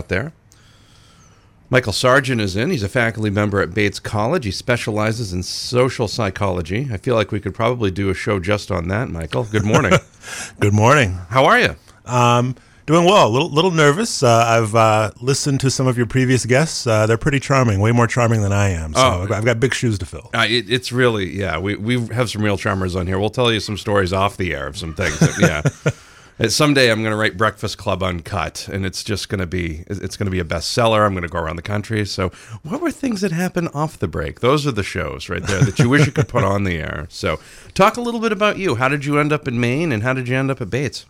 out there. Michael Sargent is in. He's a faculty member at Bates College. He specializes in social psychology. I feel like we could probably do a show just on that, Michael. Good morning. Good morning. How are you? Um, doing well. A little, little nervous. Uh, I've uh, listened to some of your previous guests. Uh, they're pretty charming, way more charming than I am. So Oh. I've, got, I've got big shoes to fill. Uh, it, it's really, yeah, we, we have some real charmers on here. We'll tell you some stories off the air of some things. that- yeah. Uh, Someday I'm going to write Breakfast Club Uncut, and it's just going to be it's going to be a bestseller. I'm going to go around the country. So, what were things that happened off the break? Those are the shows right there that you wish you could put on the air. So, talk a little bit about you. How did you end up in Maine, and how did you end up at Bates?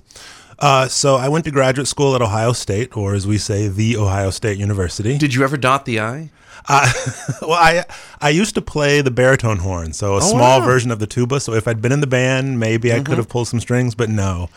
Uh, so I went to graduate school at Ohio State, or as we say, the Ohio State University. Did you ever dot the I? Uh, well, I I used to play the baritone horn, so a small wow. Mm-hmm. version of the tuba. So if I'd been in the band, maybe I could have pulled some strings, but no.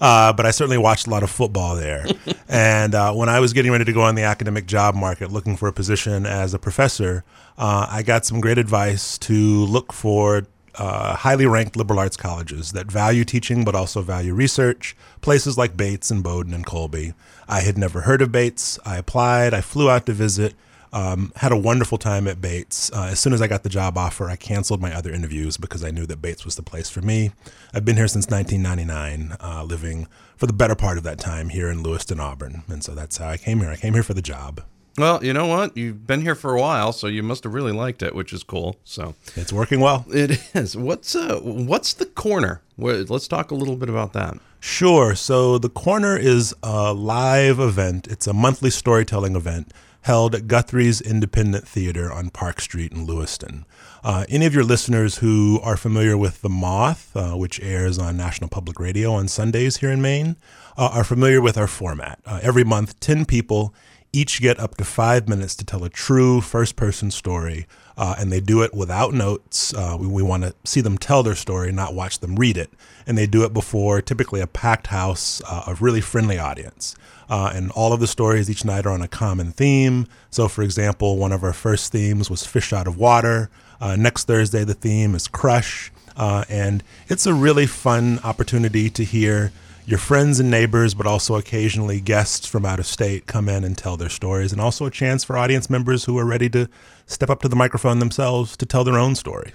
Uh, but I certainly watched a lot of football there. and uh, when I was getting ready to go on the academic job market, looking for a position as a professor, uh, I got some great advice to look for uh, highly ranked liberal arts colleges that value teaching but also value research, places like Bates and Bowdoin and Colby. I had never heard of Bates. I applied, I flew out to visit, um, had a wonderful time at Bates. Uh, as soon as I got the job offer, I canceled my other interviews because I knew that Bates was the place for me. I've been here since 1999, uh, living for the better part of that time here in Lewiston, Auburn. And so that's how I came here. I came here for the job. Well, you know what? You've been here for a while, so you must have really liked it, which is cool. So It's working well. it is. What's uh, what's the corner? Let's talk a little bit about that. Sure. So the Corner is a live event. It's a monthly storytelling event held at Guthrie's Independent Theater on Park Street in Lewiston. Uh, any of your listeners who are familiar with The Moth, uh, which airs on National Public Radio on Sundays here in Maine, uh, are familiar with our format. Uh, every month, 10 people each get up to five minutes to tell a true first person story, uh, and they do it without notes. Uh, we we want to see them tell their story, not watch them read it. And they do it before typically a packed house, uh, a really friendly audience. Uh, and all of the stories each night are on a common theme. So, for example, one of our first themes was Fish Out of Water. Uh, next Thursday, the theme is Crush. Uh, and it's a really fun opportunity to hear your friends and neighbors, but also occasionally guests from out of state come in and tell their stories, and also a chance for audience members who are ready to step up to the microphone themselves to tell their own story.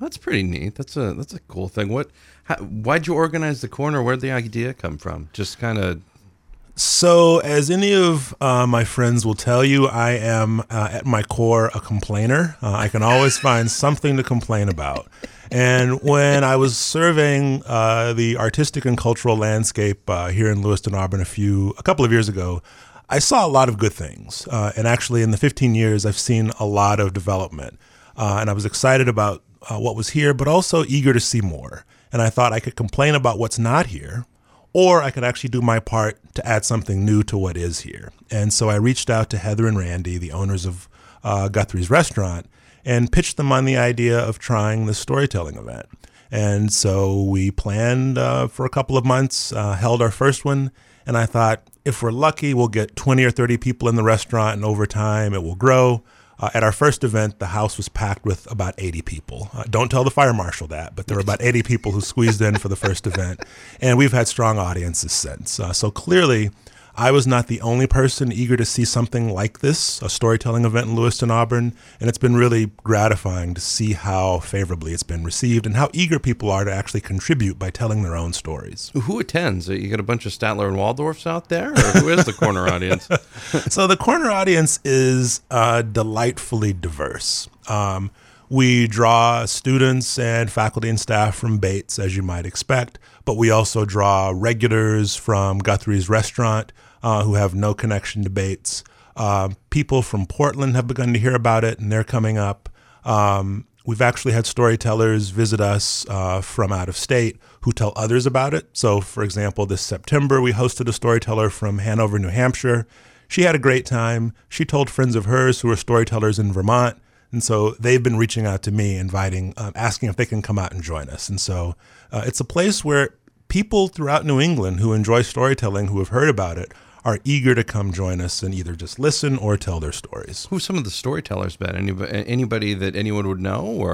That's pretty neat. That's a that's a cool thing. What? How, why'd you organize the corner? Where'd the idea come from? Just kind of. So, as any of uh, my friends will tell you, I am uh, at my core a complainer. Uh, I can always find something to complain about. And when I was surveying uh, the artistic and cultural landscape uh, here in Lewiston, Auburn, a few, a couple of years ago, I saw a lot of good things. Uh, and actually, in the 15 years, I've seen a lot of development. Uh, and I was excited about uh, what was here, but also eager to see more. And I thought I could complain about what's not here, or I could actually do my part to add something new to what is here. And so I reached out to Heather and Randy, the owners of uh, Guthrie's restaurant, and pitched them on the idea of trying the storytelling event. And so we planned uh, for a couple of months, uh, held our first one, and I thought if we're lucky, we'll get 20 or 30 people in the restaurant, and over time it will grow. Uh, at our first event, the house was packed with about 80 people. Uh, don't tell the fire marshal that, but there were about 80 people who squeezed in for the first event. And we've had strong audiences since. Uh, so clearly, I was not the only person eager to see something like this, a storytelling event in Lewiston, Auburn. And it's been really gratifying to see how favorably it's been received and how eager people are to actually contribute by telling their own stories. Who attends? You got a bunch of Statler and Waldorfs out there, or who is the corner audience? so the corner audience is uh, delightfully diverse. Um, we draw students and faculty and staff from Bates, as you might expect, but we also draw regulars from Guthrie's restaurant uh, who have no connection to Bates. Uh, people from Portland have begun to hear about it, and they're coming up. Um, we've actually had storytellers visit us uh, from out of state who tell others about it. So, for example, this September, we hosted a storyteller from Hanover, New Hampshire. She had a great time. She told friends of hers who are storytellers in Vermont. And so they've been reaching out to me, inviting, um, asking if they can come out and join us. And so uh, it's a place where people throughout New England who enjoy storytelling, who have heard about it, are eager to come join us and either just listen or tell their stories. Who's some of the storytellers been? Anybody, anybody that anyone would know, or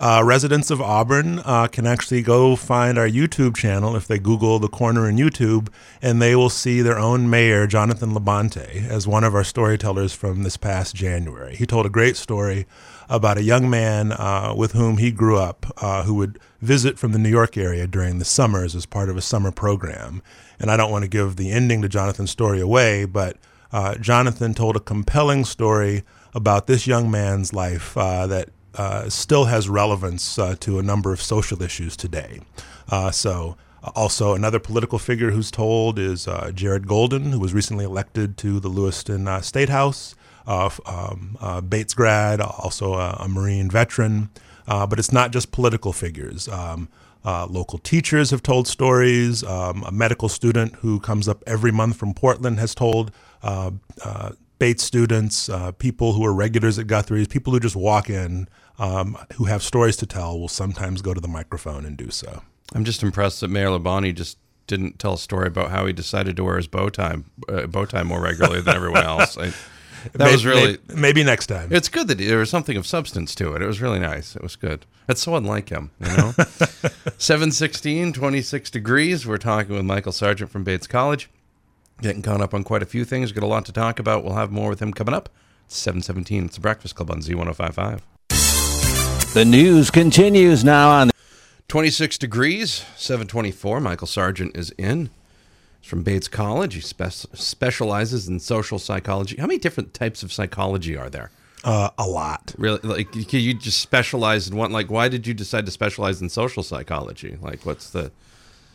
Uh, residents of Auburn uh, can actually go find our YouTube channel if they Google the corner in YouTube, and they will see their own mayor, Jonathan Labonte, as one of our storytellers from this past January. He told a great story about a young man uh, with whom he grew up uh, who would visit from the New York area during the summers as part of a summer program. And I don't want to give the ending to Jonathan's story away, but uh, Jonathan told a compelling story about this young man's life uh, that uh, still has relevance uh, to a number of social issues today. Uh, so, also another political figure who's told is uh, Jared Golden, who was recently elected to the Lewiston State House. Um, Bates grad, also a, a Marine veteran. Uh, but it's not just political figures. Um, uh, local teachers have told stories. Um, a medical student who comes up every month from Portland has told uh, uh, Bates students, uh, people who are regulars at Guthrie's, people who just walk in um, who have stories to tell will sometimes go to the microphone and do so. I'm just impressed that Mayor Labonte just didn't tell a story about how he decided to wear his bow tie, uh, bow tie more regularly than everyone else. I, that May- was really. may- maybe next time. It's good that there was something of substance to it. It was really nice. It was good. That's so unlike him, you know? 716, 26 degrees. We're talking with Michael Sargent from Bates College. Getting caught up on quite a few things. Got a lot to talk about. We'll have more with him coming up. 717. It's the Breakfast Club on Z1055. The news continues now on 26 degrees, 724. Michael Sargent is in. He's from Bates College. He spe- specializes in social psychology. How many different types of psychology are there? Uh, a lot. Really, like can you just specialize in one? Like, why did you decide to specialize in social psychology? Like, what's the?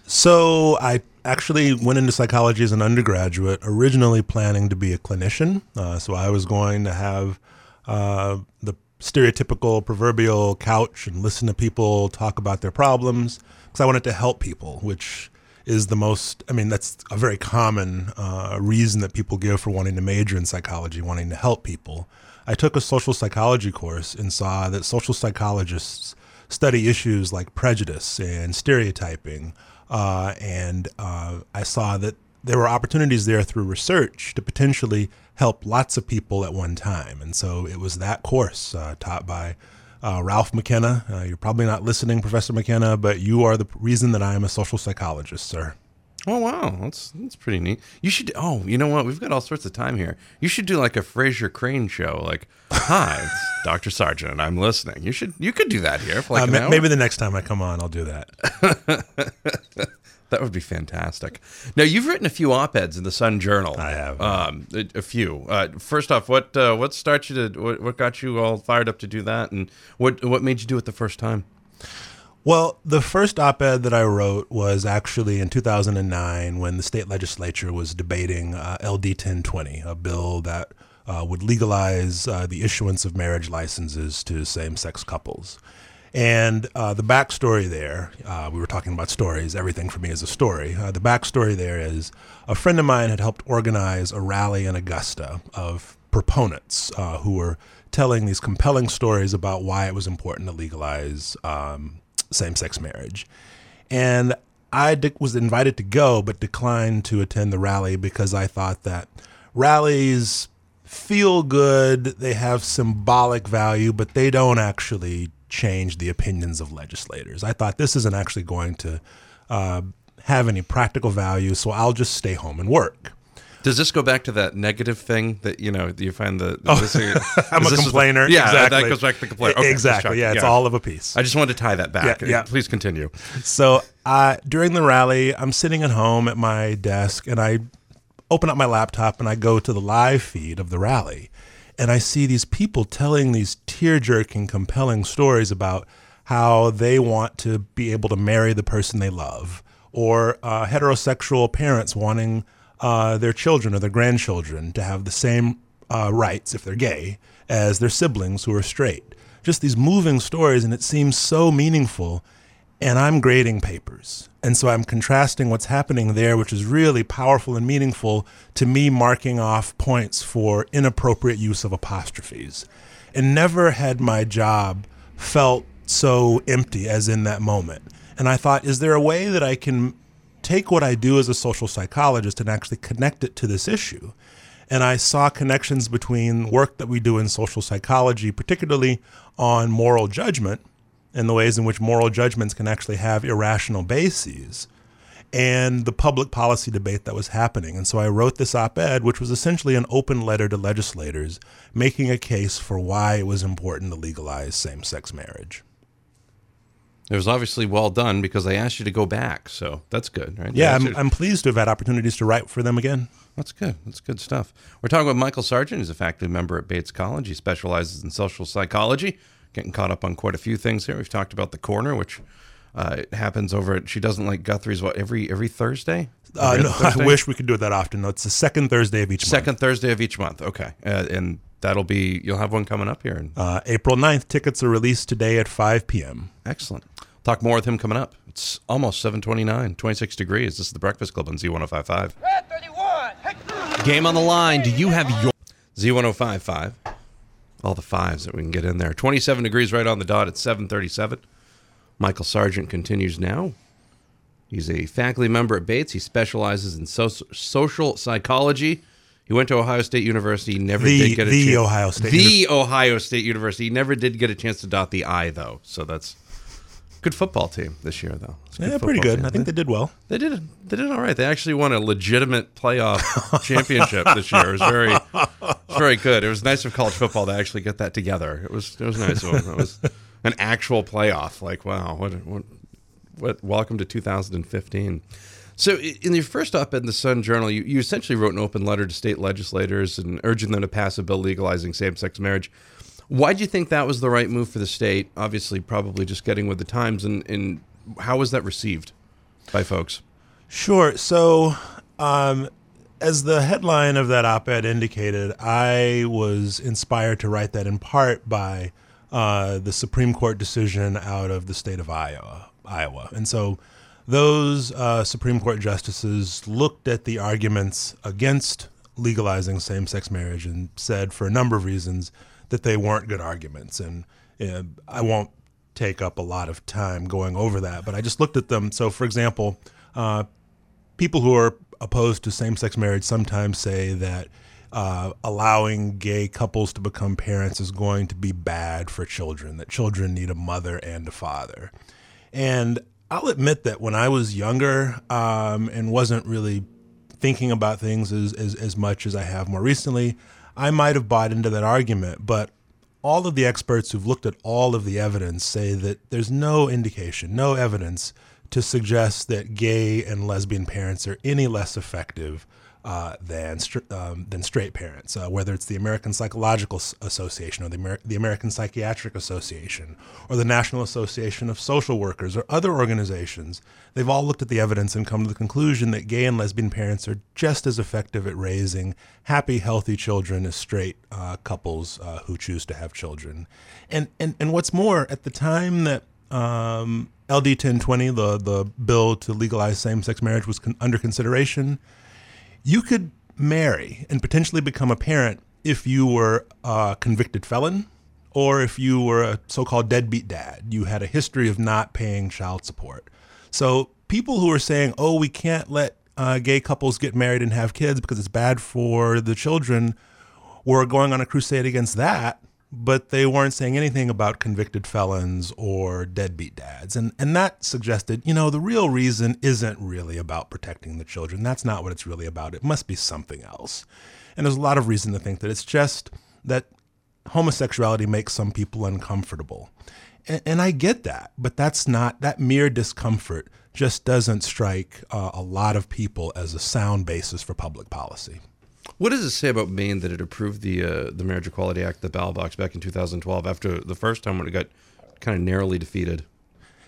So I actually went into psychology as an undergraduate, originally planning to be a clinician. Uh, so I was going to have uh, the stereotypical proverbial couch and listen to people talk about their problems because I wanted to help people, which is the most, I mean, that's a very common uh, reason that people give for wanting to major in psychology, wanting to help people. I took a social psychology course and saw that social psychologists study issues like prejudice and stereotyping. Uh, and uh, I saw that there were opportunities there through research to potentially help lots of people at one time. And so it was that course uh, taught by uh, Ralph McKenna. Uh, you're probably not listening, Professor McKenna, but you are the reason that I am a social psychologist, sir. Oh wow, that's that's pretty neat. You should. Oh, you know what? We've got all sorts of time here. You should do like a Frasier Crane show. Like, hi, it's Dr. Sargent, and I'm listening. You should. You could do that here for like Uh, an ma- hour. maybe the next time I come on, I'll do that. That would be fantastic. Now you've written a few op-eds in the Sun Journal. I have. Um, a, a few. Uh, first off, what uh, what starts you to what, what got you all fired up to do that, and what what made you do it the first time? Well, the first op ed that I wrote was actually in 2009 when the state legislature was debating uh, LD 1020, a bill that uh, would legalize uh, the issuance of marriage licenses to same sex couples. And uh, the backstory there, uh, we were talking about stories, everything for me is a story. Uh, the backstory there is a friend of mine had helped organize a rally in Augusta of proponents uh, who were telling these compelling stories about why it was important to legalize um, same sex marriage. And I de- was invited to go, but declined to attend the rally because I thought that rallies feel good, they have symbolic value, but they don't actually change the opinions of legislators. I thought this isn't actually going to uh, have any practical value, so I'll just stay home and work. Does this go back to that negative thing that you know you find the? the Oh. I'm a this the- complainer. yeah, exactly. that goes back to the complaint. Okay, exactly. Yeah, it's all of a piece. I just wanted to tie that back. Yeah, yeah. Please continue. So uh, during the rally, I'm sitting at home at my desk and I open up my laptop and I go to the live feed of the rally. And I see these people telling these tear jerking, compelling stories about how they want to be able to marry the person they love, or uh, heterosexual parents wanting uh, their children or their grandchildren to have the same uh, rights, if they're gay, as their siblings who are straight. Just these moving stories, and it seems so meaningful and I'm grading papers. And so I'm contrasting what's happening there, which is really powerful and meaningful, to me marking off points for inappropriate use of apostrophes. And never had my job felt so empty as in that moment. And I thought, is there a way that I can take what I do as a social psychologist and actually connect it to this issue. And I saw connections between work that we do in social psychology, particularly on moral judgment and the ways in which moral judgments can actually have irrational bases, and the public policy debate that was happening. And so I wrote this op ed, which was essentially an open letter to legislators making a case for why it was important to legalize same sex marriage. It was obviously well done because they asked you to go back, so that's good, right? Yeah, I'm, I'm pleased to have had opportunities to write for them again. That's good. That's good stuff. We're talking with Michael Sargent. He's a faculty member at Bates College. He specializes in social psychology. Getting caught up on quite a few things here. We've talked about the corner, which uh, it happens over at She Doesn't Like Guthrie's, what, every every Thursday? Uh, no, Thursday? I wish we could do it that often. No, it's the second Thursday of each month. Second Thursday of each month. Okay. Uh, and that'll be, you'll have one coming up here. And Uh, April 9th. Tickets are released today at 5 p.m. Excellent. Talk more with him coming up. It's almost 729, 26 degrees. This is the Breakfast Club on Z1055. Red 31. Hey. Game on the line. Do you have your Z1055. All the fives that we can get in there. 27 degrees right on the dot at 737. Michael Sargent continues now. He's a faculty member at Bates. He specializes in so- social psychology. He went to Ohio State University. He never The- did get a the chance. Ohio State The Ohio State University. He never did get a chance to dot the I, though. So that's good football team this year, though. A Yeah, pretty good. team. I think they did well. They did. They did all right. They actually won a legitimate playoff championship this year. It was very, very good. It was nice of college football to actually get that together. It was, it was nice. It was an actual playoff. Like, wow, what, what, what? Welcome to 2015. So, in your first op-ed in the Sun Journal, you, you essentially wrote an open letter to state legislators and urging them to pass a bill legalizing same-sex marriage. Why do you think that was the right move for the state? Obviously, probably just getting with the times. And, and how was that received by folks? Sure. So, um, as the headline of that op ed indicated, I was inspired to write that in part by uh, the Supreme Court decision out of the state of Iowa. Iowa. And so, those uh, Supreme Court justices looked at the arguments against legalizing same sex marriage and said, for a number of reasons, that they weren't good arguments. And uh, I won't take up a lot of time going over that, but I just looked at them. So, for example, uh, people who are opposed to same sex marriage sometimes say that uh, allowing gay couples to become parents is going to be bad for children, that children need a mother and a father. And I'll admit that when I was younger um, and wasn't really thinking about things as, as, as much as I have more recently, I might have bought into that argument. But all of the experts who've looked at all of the evidence say that there's no indication, no evidence to suggest that gay and lesbian parents are any less effective uh, than um, than straight parents. Uh, whether it's the American Psychological Association or the, Amer- the American Psychiatric Association or the National Association of Social Workers or other organizations, they've all looked at the evidence and come to the conclusion that gay and lesbian parents are just as effective at raising happy, healthy children as straight uh, couples uh, who choose to have children. And and and what's more, at the time that um, LD 1020, the the bill to legalize same-sex marriage, was con- under consideration, you could marry and potentially become a parent if you were a convicted felon or if you were a so-called deadbeat dad. You had a history of not paying child support. So people who are saying, "Oh, we can't let uh, gay couples get married and have kids because it's bad for the children," were going on a crusade against that, but they weren't saying anything about convicted felons or deadbeat dads. And and that suggested, you know, the real reason isn't really about protecting the children. That's not what it's really about. It must be something else. And there's a lot of reason to think that it's just that homosexuality makes some people uncomfortable. And, and I get that, but that's not that mere discomfort just doesn't strike uh, a lot of people as a sound basis for public policy. What does it say about Maine that it approved the uh, the Marriage Equality Act, the ballot box, back in 2012 after the first time when it got kind of narrowly defeated?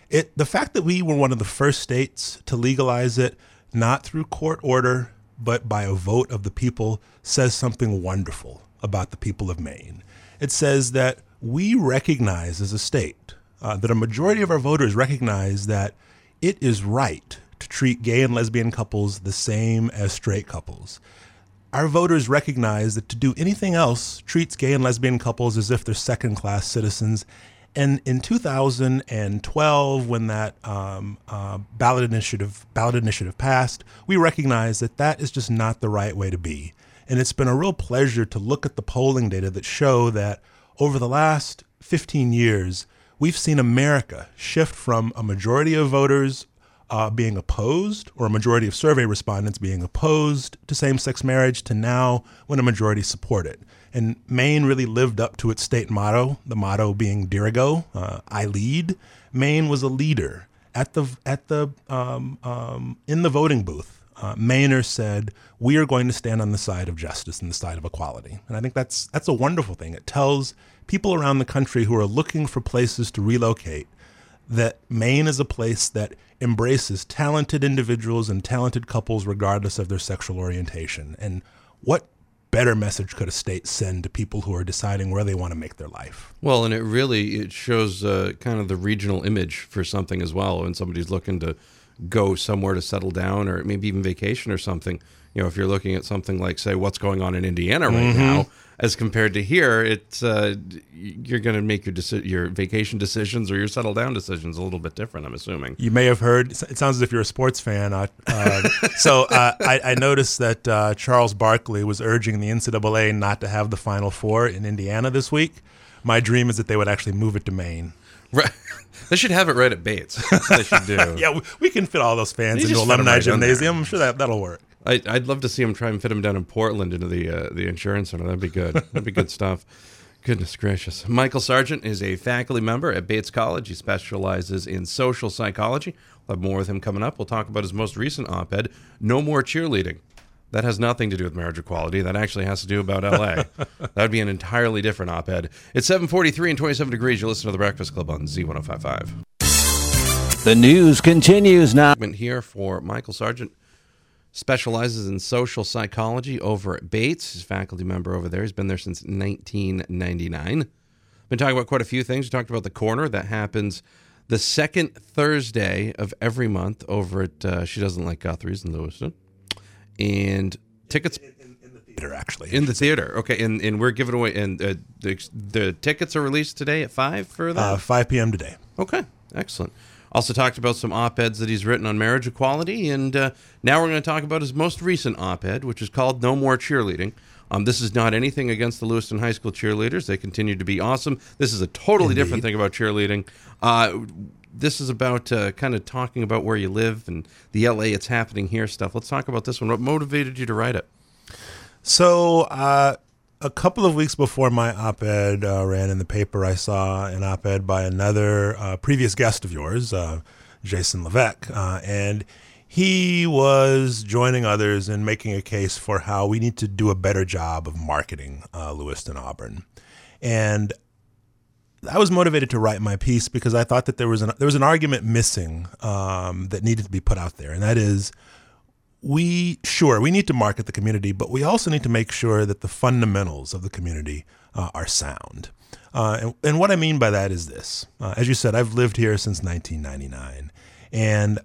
it the fact that we were one of the first states to legalize it not through court order but by a vote of the people says something wonderful about the people of Maine. It says that we recognize as a state uh, that a majority of our voters recognize that it is right to treat gay and lesbian couples the same as straight couples. Our voters recognize that to do anything else treats gay and lesbian couples as if they're second class citizens and in 2012, when that um, uh, ballot initiative ballot initiative passed, we recognized that that is just not the right way to be. And it's been a real pleasure to look at the polling data that show that over the last 15 years, we've seen America shift from a majority of voters uh, being opposed, or a majority of survey respondents being opposed to same sex marriage, to now when a majority support it. And Maine really lived up to its state motto, the motto being Dirigo, uh, I lead. Maine was a leader at the at the um, um, in the voting booth. Uh, said, "We are going to stand on the side of justice and the side of equality," and I think that's that's a wonderful thing. It tells people around the country who are looking for places to relocate that Maine is a place that embraces talented individuals and talented couples regardless of their sexual orientation. And what better message could a state send to people who are deciding where they want to make their life? Well, and it really it shows uh, kind of the regional image for something as well. When somebody's looking to go somewhere to settle down, or maybe even vacation or something. You know, if you're looking at something like, say, what's going on in Indiana right Mm-hmm. now, as compared to here, it's uh, you're going to make your deci- your vacation decisions or your settle down decisions a little bit different. I'm assuming. You may have heard. It sounds as if you're a sports fan. Uh, uh, so uh, I, I noticed that uh, Charles Barkley was urging the NCAA not to have the Final Four in Indiana this week. My dream is that they would actually move it to Maine. Right. they should have it right at Bates. They should do. Yeah, we, we can fit all those fans You into alumni right gymnasium. I'm sure that that'll work. I, I'd love to see him try and fit him down in Portland into the uh, the insurance center. That'd be good. That'd be good stuff. Goodness gracious. Michael Sargent is a faculty member at Bates College. He specializes in social psychology. We'll have more with him coming up. We'll talk about his most recent op ed, No More Cheerleading. That has nothing to do with marriage equality. That actually has to do about LA. that would be an entirely different op ed. It's 743 and 27 degrees. You listen to The Breakfast Club on Z1055 The news continues now. here for Michael Sargent. Specializes in social psychology over at Bates. He's a faculty member over there. He's been there since 1999. Been talking about quite a few things. We talked about the corner that happens the second Thursday of every month over at uh, She Doesn't Like Guthrie's in Lewiston. And tickets in the Theater, actually. in the theater. Okay, and, and we're giving away, and uh, the, the tickets are released today at 5 for that? uh, 5 p.m. today. Okay, excellent. Also talked about some op-eds that he's written on marriage equality, and uh, now we're going to talk about his most recent op-ed, which is called "No More Cheerleading." Um, this is not anything against the Lewiston High School cheerleaders; they continue to be awesome. This is a totally different thing about cheerleading. Uh, this is about uh, kind of talking about where you live and the LA it's happening here stuff. Let's talk about this one. What motivated you to write it? So, uh, a couple of weeks before my op ed uh, ran in the paper, I saw an op ed by another uh, previous guest of yours, uh, Jason Levesque. Uh, and he was joining others in making a case for how we need to do a better job of marketing uh, Lewiston Auburn. And I was motivated to write my piece because I thought that there was an there was an argument missing um, that needed to be put out there, and that is we sure we need to market the community, but we also need to make sure that the fundamentals of the community uh, are sound. Uh, and, and what I mean by that is this: uh, as you said, I've lived here since 1999, and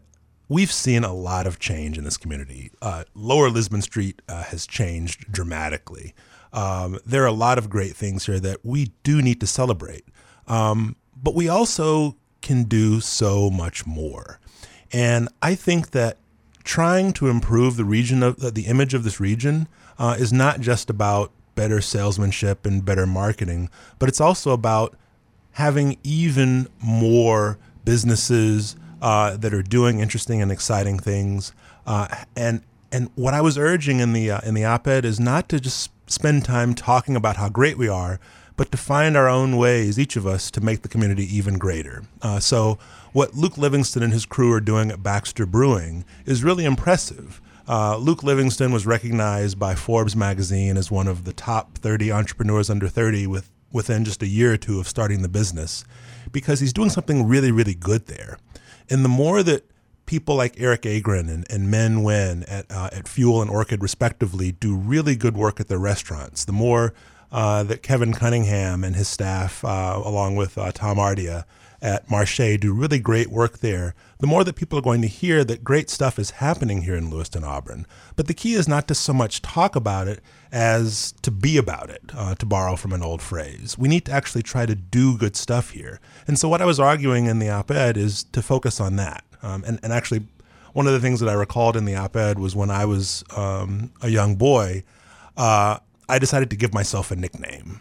we've seen a lot of change in this community. Uh, Lower Lisbon Street uh, has changed dramatically. Um, there are a lot of great things here that we do need to celebrate, um, but we also can do so much more. And I think that trying to improve the region of the image of this region uh, is not just about better salesmanship and better marketing, but it's also about having even more businesses uh, that are doing interesting and exciting things. Uh, and and what I was urging in the uh, in the op-ed is not to just spend time talking about how great we are, but to find our own ways, each of us, to make the community even greater. Uh, so what Luke Livingston and his crew are doing at Baxter Brewing is really impressive. Uh, Luke Livingston was recognized by Forbes magazine as one of the top 30 entrepreneurs under 30 with, within just a year or two of starting the business because he's doing something really, really good there. And the more that people like Eric Agron and, and Men Nguyen at, uh, at Fuel and Orchid, respectively, do really good work at their restaurants, the more uh, that Kevin Cunningham and his staff, uh, along with uh, Tom Ardia at Marche do really great work there, the more that people are going to hear that great stuff is happening here in Lewiston Auburn. But the key is not to so much talk about it as to be about it, uh, to borrow from an old phrase. We need to actually try to do good stuff here. And so, what I was arguing in the op ed is to focus on that. Um, and, and actually, one of the things that I recalled in the op ed was when I was um, a young boy, uh, I decided to give myself a nickname.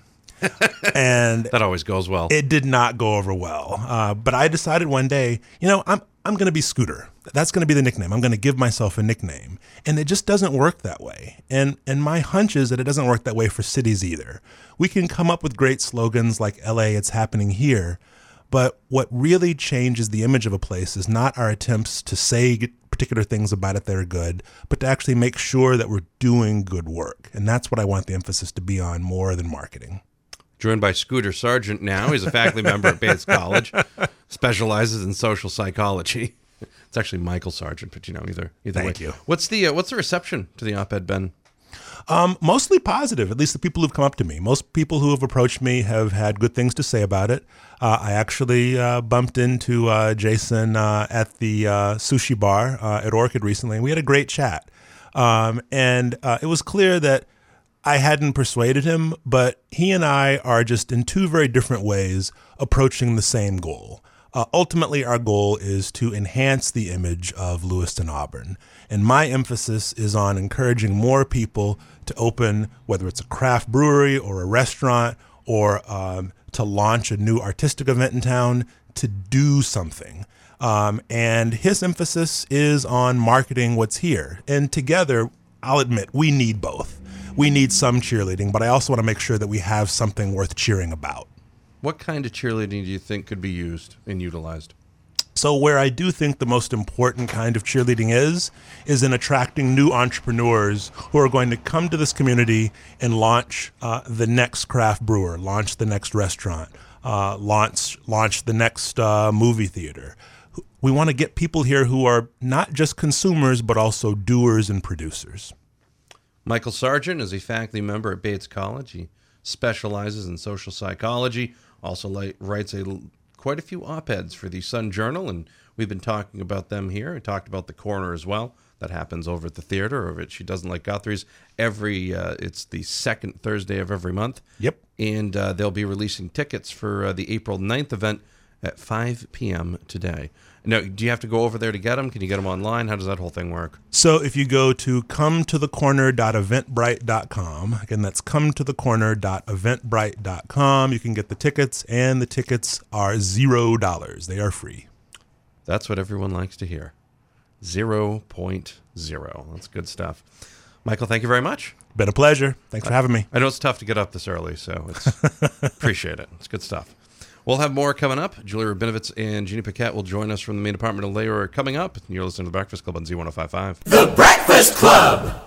and That always goes well. it did not go over well. Uh, but I decided one day, you know, I'm I'm going to be Scooter. That's going to be the nickname. I'm going to give myself a nickname, and it just doesn't work that way. And and my hunch is that it doesn't work that way for cities either. We can come up with great slogans like "LA, it's happening here," but what really changes the image of a place is not our attempts to say particular things about it that are good, but to actually make sure that we're doing good work. And that's what I want the emphasis to be on more than marketing. Joined by Scooter Sargent now. He's a faculty member at Bates College, specializes in social psychology. It's actually Michael Sargent, but you know, either either Thank way. you. What's the uh, what's the reception to the op-ed, Ben? Um, mostly positive, at least the people who've come up to me. Most people who have approached me have had good things to say about it. Uh, I actually uh, bumped into uh, Jason uh, at the uh, sushi bar uh, at Orchid recently, and we had a great chat. Um, and it was clear that I hadn't persuaded him, but he and I are just in two very different ways approaching the same goal. Uh, ultimately, our goal is to enhance the image of Lewiston Auburn. And my emphasis is on encouraging more people to open, whether it's a craft brewery or a restaurant, or um, to launch a new artistic event in town, to do something. Um, and his emphasis is on marketing what's here. And together, I'll admit, we need both. We need some cheerleading, but I also want to make sure that we have something worth cheering about. What kind of cheerleading do you think could be used and utilized? So, where I do think the most important kind of cheerleading is, is in attracting new entrepreneurs who are going to come to this community and launch uh, the next craft brewer, launch the next restaurant, uh, launch launch the next uh, movie theater. We want to get people here who are not just consumers but also doers and producers. Michael Sargent is a faculty member at Bates College. He specializes in social psychology. Also li- writes a quite a few op-eds for the Sun Journal, and we've been talking about them here. We talked about the corner as well. That happens over at the theater, or if she doesn't like Guthrie's. Every uh, it's the second Thursday of every month. Yep. And uh, they'll be releasing tickets for uh, the April 9th event at 5 p.m. today. Now, do you have to go over there to get them? Can you get them online? How does that whole thing work? So if you go to come to the corner.eventbrite.com, again, that's come to the corner.eventbrite.com, you can get the tickets, and the tickets are zero dollars. They are free. That's what everyone likes to hear. 0.0. That's good stuff. Michael, thank you very much. Been a pleasure. Thanks for having me. I know it's tough to get up this early, so it's appreciate it. It's good stuff. We'll have more coming up. Julia Rabinowitz and Jeannie Paquette will join us from the Maine department of labor coming up. You're listening to the Breakfast Club on Z1055. The Breakfast Club.